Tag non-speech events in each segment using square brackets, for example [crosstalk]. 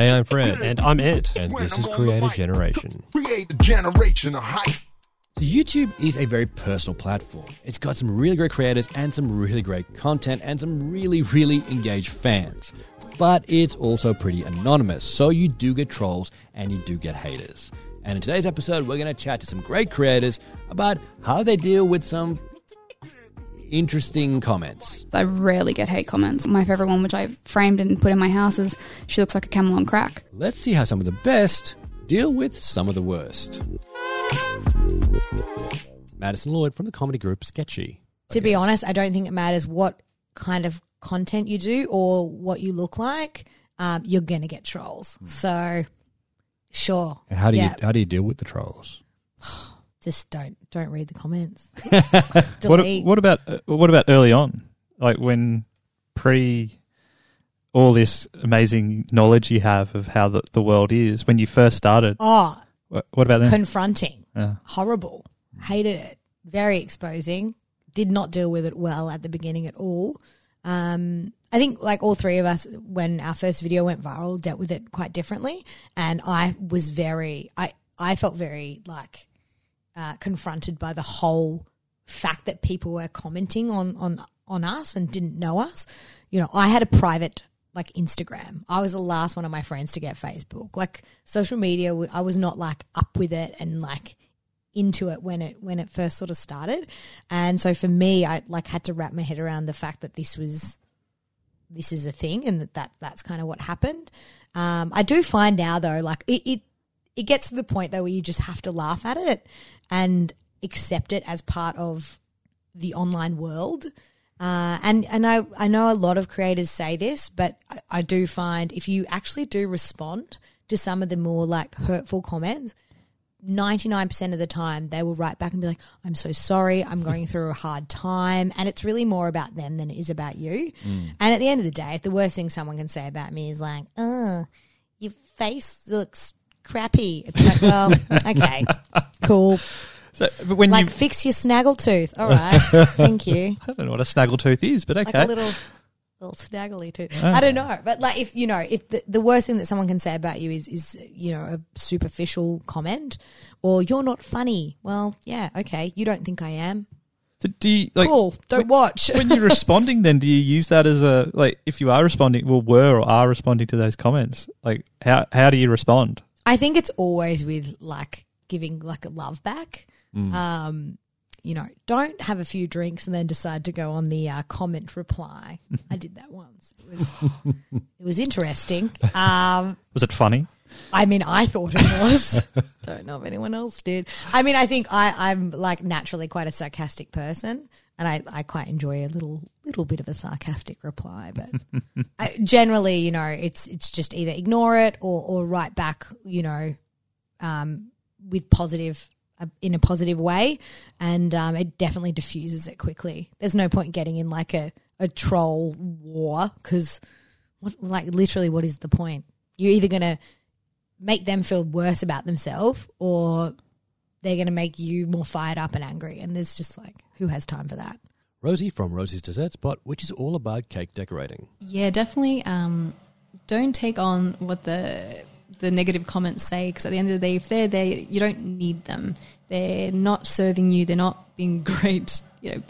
Hey, I'm Fred. And I'm Ed. And this is Creator Generation. Create a generation of hype. So YouTube is a very personal platform. It's got some really great creators and some really great content and some really, really engaged fans. But it's also pretty anonymous, so you do get trolls and you do get haters. And in today's episode, we're going to chat to some great creators about how they deal with some interesting comments. I rarely get hate comments. My favorite one, which I framed and put in my house, is she looks like a camel on crack. Let's see how some of the best deal with some of the worst. Madison Lloyd from the comedy group SketchShe. To be honest, I don't think it matters what kind of content you do or what you look like. Um, you're gonna get trolls. So, sure. And how do Yeah. you how do you deal with the trolls? [sighs] [sighs] Just don't don't read the comments. [laughs] What, Delete. what about uh, what about early on, like when pre all this amazing knowledge you have of how the, the world is when you first started? oh, What, what about then? confronting, Yeah. horrible. Hated it. Very exposing. Did not deal with it well at the beginning at all. Um, I think like all three of us, when our first video went viral, dealt with it quite differently. And I was very, I I felt very like uh, confronted by the whole fact that people were commenting on on on us and didn't know us. You know, I had a private like Instagram. I was the last one of my friends to get Facebook. Like social media, I was not like up with it and like into it when it when it first sort of started. And so for me, I like had to wrap my head around the fact that this was this is a thing and that, that that's kind of what happened. Um, I do find now though, like it, it it gets to the point though where you just have to laugh at it and accept it as part of the online world. Uh, and and I, I know a lot of creators say this, but I, I do find if you actually do respond to some of the more like hurtful comments, 99% of the time they will write back and be like, I'm so sorry, I'm going through a hard time. And it's really more about them than it is about you. And at the end of the day, if the worst thing someone can say about me is like, oh, your face looks crappy, it's like, well, okay, [laughs] cool. So, but when Like, you, fix your snaggle tooth. All right. Thank you. [laughs] I don't know what a snaggle tooth is, but Like okay. a little. Little snaggly tooth. Ah. I don't know, but like if you know, if the, the worst thing that someone can say about you is is you know a superficial comment, or you're not funny. Well, yeah, okay, you don't think I am. so do you, like cool, don't watch. when you're [laughs] responding? Then do you use that as a like if you are responding, well, were or are responding to those comments? Like how how do you respond? I think it's always with like giving like a love back. Um, you know, don't have a few drinks and then decide to go on the uh, comment reply. I did that once. It was it was interesting. Um, Was it funny? I mean, I thought it was. Don't know if anyone else did. I mean, I think I, I'm like naturally quite a sarcastic person, and I, I quite enjoy a little little bit of a sarcastic reply. But I, generally, you know, it's it's just either ignore it or or write back, you know, um, with positive uh, in a positive way, and um, it definitely diffuses it quickly. There's no point getting in like a a troll war because like literally what is the point? You're either gonna make them feel worse about themselves or they're going to make you more fired up and angry. And there's just like, who has time for that? Rosie from Rosie's Dessert Spot, which is all about cake decorating. Yeah, definitely. Um, don't take on what the the negative comments say because at the end of the day, if they're there, you don't need them. They're not serving you. They're not being [laughs] great. You know,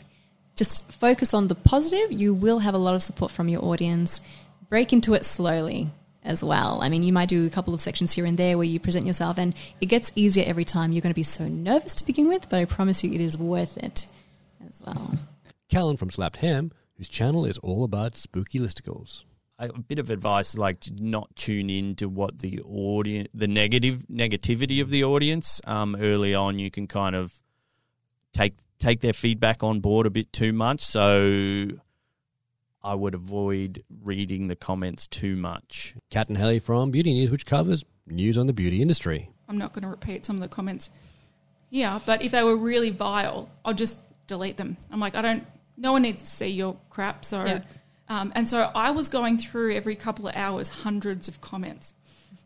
just focus on the positive. You will have a lot of support from your audience. Break into it slowly as well. I mean, you might do a couple of sections here and there where you present yourself, and it gets easier every time. You're going to be so nervous to begin with, but I promise you, it is worth it as well. [laughs] Callan from Slapped Ham, whose channel is all about spooky listicles. a bit of advice like to not tune in to what the audience the negative negativity of the audience um, early on you can kind of take take their feedback on board a bit too much so I would avoid reading the comments too much. Kat and Haley from Beauty News, which covers news on the beauty industry. I'm not going to repeat some of the comments here, but if they were really vile, I'll just delete them. I'm like, I don't. No one needs to see your crap. So, Yeah. um, and so I was going through every couple of hours hundreds of comments,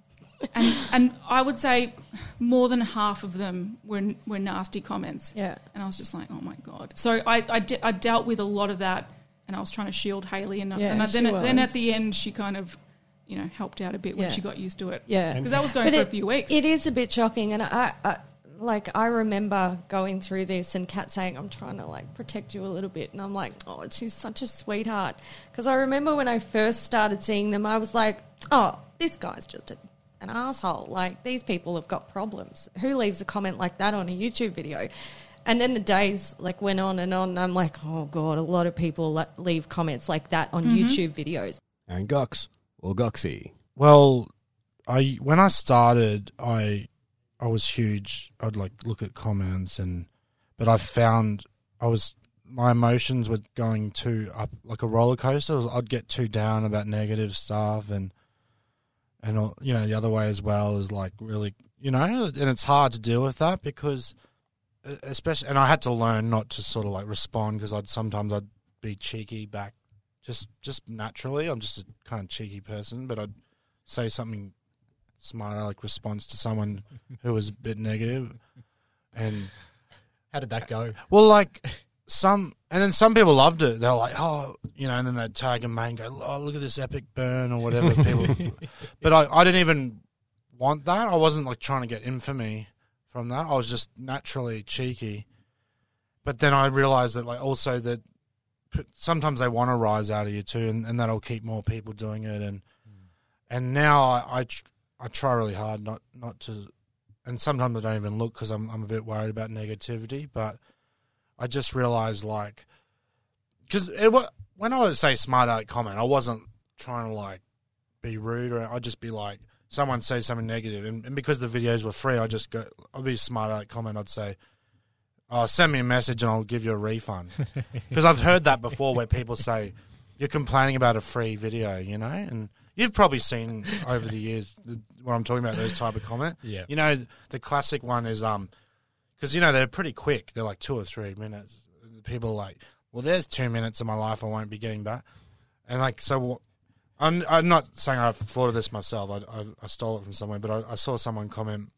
[laughs] and and I would say more than half of them were were nasty comments. Yeah. and I was just like, oh my god. So I I, de- I dealt with a lot of that, and I was trying to shield Haley, and, Yeah, and she then then at the end she kind of you know, helped out a bit when Yeah. she got used to it. Yeah. Because I was going But for it- a few weeks. It is a bit shocking, and I, I like I remember going through this and Kat saying, "I'm trying to like protect you a little bit," and I'm like, "Oh, she's such a sweetheart." Because I remember when I first started seeing them, I was like, "Oh, this guy's just a, an asshole. Like these people have got problems. Who leaves a comment like that on a YouTube video?" And then the days like went on and on. And I'm like, "Oh God, a lot of people le- leave comments like that on YouTube videos." Aaron Gocs or Gocsy. Well, I when I started, I I was huge. I'd like look at comments and, but I found I was my emotions were going too up like a roller coaster. I'd get too down about negative stuff and and you know the other way as well is like really you know and it's hard to deal with that because uh, especially and I had to learn not to sort of like respond because I'd sometimes I'd be cheeky back just just naturally. I'm just a kind of cheeky person, but I'd say something smart, like response to someone [laughs] who was a bit negative, and How did that go? well, like some, and then some people loved it. They're like, oh, you know, and then they'd tag a mate and go, oh, look at this epic burn or whatever. People, [laughs] but I, I didn't even want that. I wasn't like trying to get infamy from that. I was just naturally cheeky. But then I realized that, like, also that sometimes they want to rise out of you too, and, and that'll keep more people doing it. And hmm. and now I I, tr- I try really hard not not to, and sometimes I don't even look because I'm I'm a bit worried about negativity. But I just realized like, because when I would say smart aleck comment, I wasn't trying to like be rude or I'd just be like someone say something negative, and, and because the videos were free, I just go I'd be a smart aleck comment. I'd say. Oh, send me a message and I'll give you a refund. [laughs] Because I've heard that before where people say, you're complaining about a free video, you know? And you've probably seen over the years the, what I'm talking about, those type of comment. Yeah. You know, the classic one is, um, because, you know, they're pretty quick. They're like two or three minutes. People are like, well, there's two minutes of my life I won't be getting back. And like, so I'm, I'm not saying I've thought of this myself. I, I, I stole it from somewhere, but I, I saw someone comment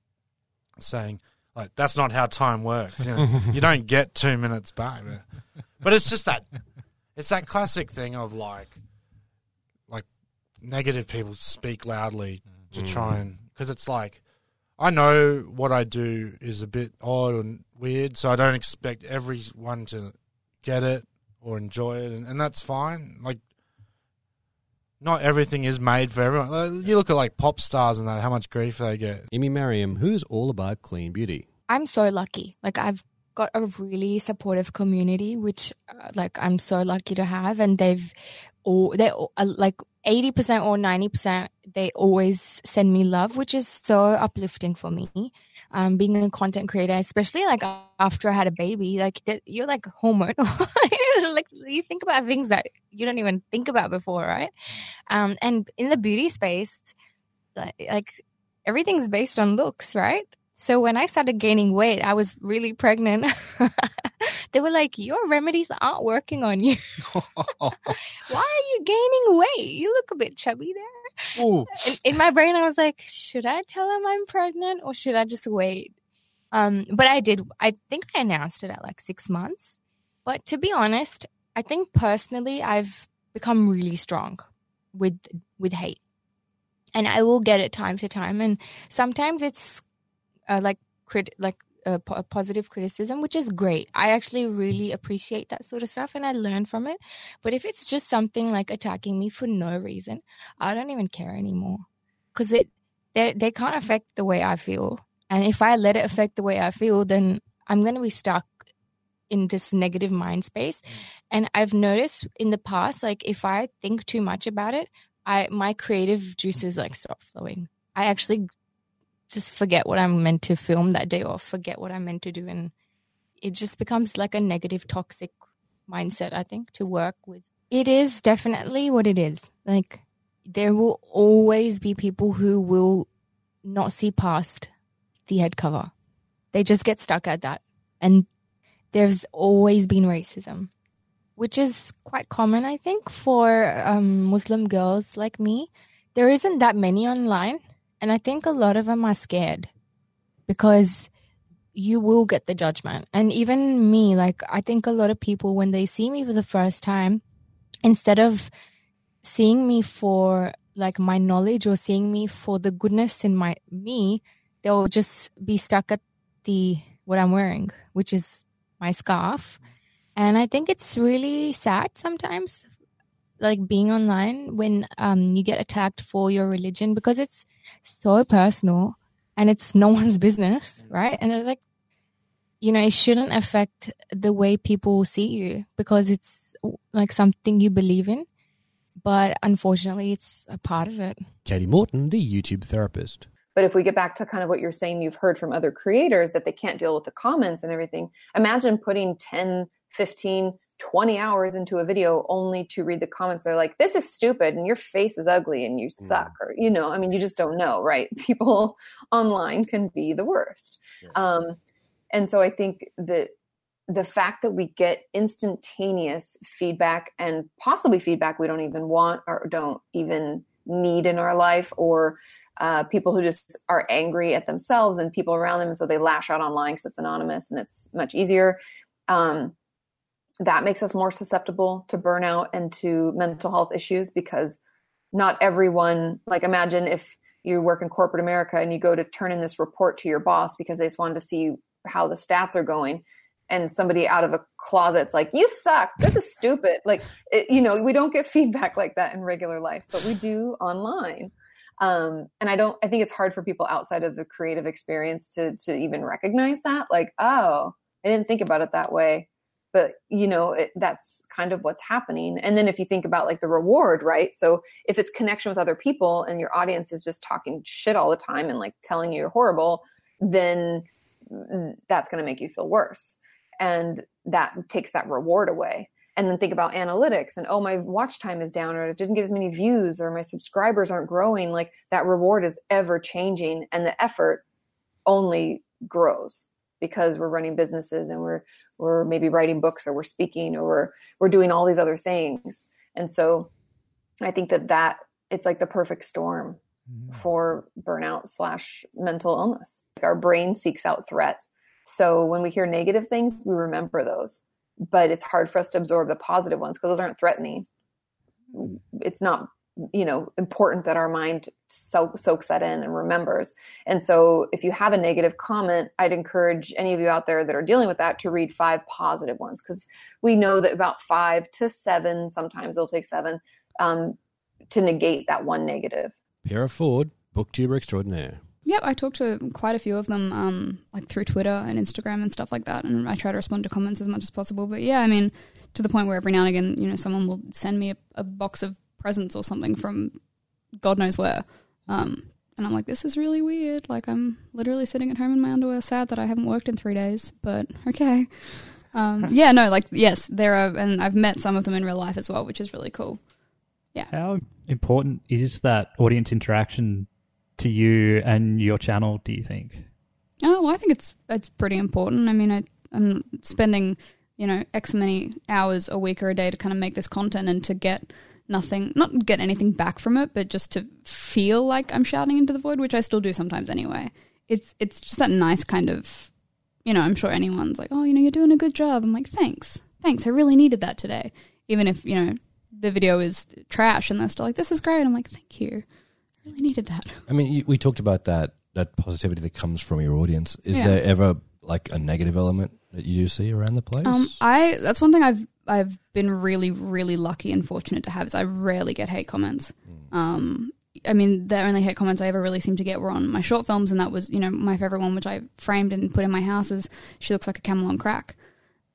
saying, like, that's not how time works. You, know, [laughs] you don't get two minutes back. But, but it's just that, it's that classic thing of like, like negative people speak loudly to mm-hmm. try and, because it's like, I know what I do is a bit odd and weird, so I don't expect everyone to get it or enjoy it, and, and that's fine. Like, not everything is made for everyone. Like, You look at like pop stars and that, how much grief they get. Amy Merriam, who's all about clean beauty. I'm so lucky. Like I've got a really supportive community, which uh, like I'm so lucky to have, and they've all they all- uh, like eighty percent or ninety percent. They always send me love, which is so uplifting for me. Um, being a content creator, especially like after I had a baby, like that, you're like hormonal. [laughs] like you think about things that you don't even think about before, right? Um, and in the beauty space, like, like everything's based on looks, right? So when I started gaining weight, I was really pregnant. [laughs] they were like, Your remedies aren't working on you. [laughs] Why are you gaining weight? You look a bit chubby there. [laughs] In, in my brain, I was like, Should I tell him I'm pregnant or should I just wait? Um, but I did. I think I announced it at like six months. But to be honest, I think personally, I've become really strong with with hate, and I will get it time to time. And sometimes it's uh, like crit like uh, po- positive criticism, which is great. I actually really appreciate that sort of stuff, and I learn from it. But if it's just something like attacking me for no reason, I don't even care anymore because it they they can't affect the way I feel. And if I let it affect the way I feel, then I'm going to be stuck in this negative mind space. Mm. And I've noticed in the past, like if I think too much about it, I my creative juices like stop flowing. I actually just forget what I'm meant to film that day or forget what I'm meant to do. And it just becomes like a negative, toxic mindset, I think, to work with. It is definitely what it is. Like, there will always be people who will not see past the head cover. They just get stuck at that. And there's always been racism, which is quite common, I think, for um, Muslim girls like me. There isn't that many online. And I think a lot of them are scared because you will get the judgment. And even me, like, I think a lot of people, when they see me for the first time, instead of seeing me for like my knowledge or seeing me for the goodness in my me, they'll just be stuck at the what I'm wearing, which is my scarf. And I think it's really sad sometimes, like being online when um, you get attacked for your religion because it's so personal and it's no [laughs] one's business, right? And it's like, you know, it shouldn't affect the way people see you because it's like something you believe in. But unfortunately, it's a part of it. Katie Morton, the YouTube therapist. But if we get back to kind of what you're saying, you've heard from other creators that they can't deal with the comments and everything. Imagine putting 10, 15, 20 hours into a video only to read the comments. They're like, this is stupid and your face is ugly and you suck. Or, you know, I mean, you just don't know, right? [laughs] People online can be the worst. Um, and so I think that the fact that we get instantaneous feedback and possibly feedback we don't even want or don't even need in our life or uh, people who just are angry at themselves and people around them so they lash out online because it's anonymous and it's much easier. Um, that makes us more susceptible to burnout and to mental health issues because not everyone like imagine if you work in corporate america and you go to turn in this report to your boss because they just wanted to see how the stats are going and somebody out of a closet's like you suck. This is stupid. Like it, you know we don't get [laughs] feedback like that in regular life but we do online um, and i don't i think it's hard for people outside of the creative experience to to even recognize that like oh i didn't think about it that way. But you know it, that's kind of what's happening. And then if you think about like the reward right? So if it's connection with other people and your audience is just talking shit all the time and like telling you you're horrible then that's going to make you feel worse. And that takes that reward away and then think about analytics and oh my watch time is down or it didn't get as many views or my subscribers aren't growing like that reward is ever changing and the effort only grows because we're running businesses and we're we're maybe writing books or we're speaking or we're we're doing all these other things. And so i think that that it's like the perfect storm for burnout slash mental illness. Like our brain seeks out threat. So when we hear negative things, we remember those, but it's hard for us to absorb the positive ones because those aren't threatening. It's not, you know, important that our mind so- soaks that in and remembers. And so if you have a negative comment, I'd encourage any of you out there that are dealing with that to read five positive ones because we know that about five to seven, sometimes it'll take seven, um, to negate that one negative. Pierre Ford, booktuber extraordinaire. Yep, I talked to quite a few of them, um, like through Twitter and Instagram and stuff like that, and I try to respond to comments as much as possible. But yeah, I mean, to the point where every now and again, you know, someone will send me a, a box of presents or something from God knows where, um, and I'm like, this is really weird. Like, I'm literally sitting at home in my underwear, sad that I haven't worked in three days. But okay, um, [laughs] yeah, no, like yes, there are, and I've met some of them in real life as well, which is really cool. Yeah. How important is that audience interaction to you and your channel? Do you think? Oh, well, I think it's it's pretty important. I mean, I, I'm spending you know x many hours a week or a day to kind of make this content and to get nothing, not get anything back from it, but just to feel like I'm shouting into the void, which I still do sometimes anyway. It's it's just that nice kind of, you know. I'm sure anyone's like, oh, you know, you're doing a good job. I'm like, thanks, thanks. I really needed that today, even if you know the video is trash and they're still like, this is great. I'm like, thank you. I really needed that. I mean, you- we talked about that that positivity that comes from your audience. Is Yeah. there ever like a negative element that you do see around the place? Um, I that's one thing I've I've been really really lucky and fortunate to have is I rarely get hate comments. Um, I mean, the only hate comments I ever really seem to get were on my short films, and that was you know my favorite one, which I framed and put in my house is she looks like a camel on crack.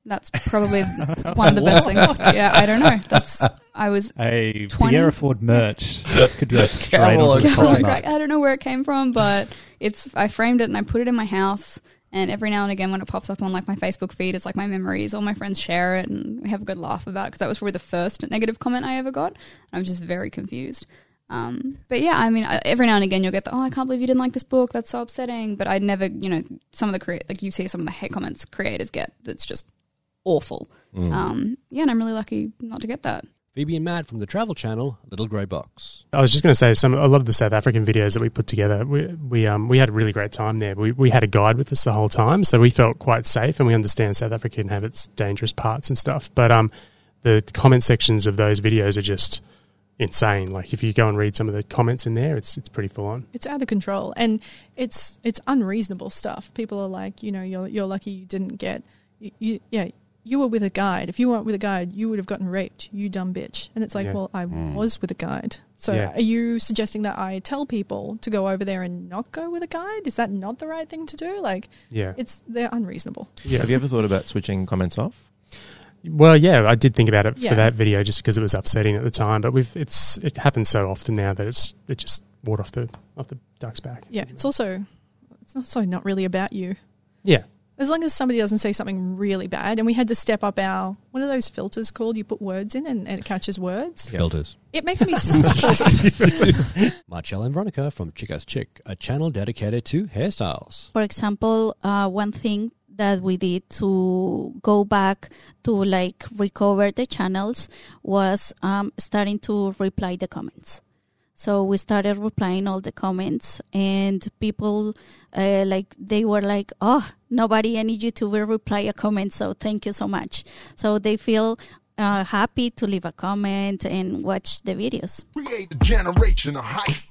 That's probably one of the best things. [laughs] Yeah, I don't know. That's I was A 20? Pierre Ford merch could go [laughs] straight Camel on on the Camel on top. crack. I don't know where it came from, but it's I framed it and I put it in my house. And every now and again, when it pops up on like my Facebook feed, it's like my memories. All my friends share it, and we have a good laugh about it because that was probably the first negative comment I ever got. I was just very confused. Um, but yeah, I mean, I- every now and again you'll get the oh, I can't believe you didn't like this book. That's so upsetting. But I never, you know, some of the crea- like you see some of the hate comments creators get that's just awful. Mm. Um, yeah, and I'm really lucky not to get that. Phoebe and Matt from the Travel Channel, Little Grey Box. I was just going to say some a lot of the South African videos that we put together. We we um we had a really great time there. We we had a guide with us the whole time, so we felt quite safe, and we understand South Africa can have its dangerous parts and stuff. But um, the comment sections of those videos are just insane. Like if you go and read some of the comments in there, it's it's pretty full on. It's out of control, and it's it's unreasonable stuff. People are like, you know, you're you're lucky you didn't get, you, you yeah. You were with a guide. If you weren't with a guide, you would have gotten raped. You dumb bitch. And it's like, Yeah. well, I Mm. was with a guide. So Yeah. are you suggesting that I tell people to go over there and not go with a guide? Is that not the right thing to do? Like, Yeah. it's they're unreasonable. Yeah. Have you ever thought about switching comments off? Well, yeah, I did think about it Yeah. for that video just because it was upsetting at the time. But we've it's it happens so often now that it's it just water off the off the duck's back. Yeah, it's also it's also not really about you. Yeah. As long as somebody doesn't say something really bad, and we had to step up our what are those filters called? You put words in and, and it catches words. Filters. It makes me [laughs] filters. [laughs] Marcel and Veronica from Chica's Chick, a channel dedicated to hairstyles. For example, uh, one thing that we did to go back to like recover the channels was um, starting to reply the comments. So we started replying all the comments, and people uh, like they were like, "Oh, nobody, any YouTuber reply a comment, so thank you so much." So they feel uh, happy to leave a comment and watch the videos. Create a generation of hype.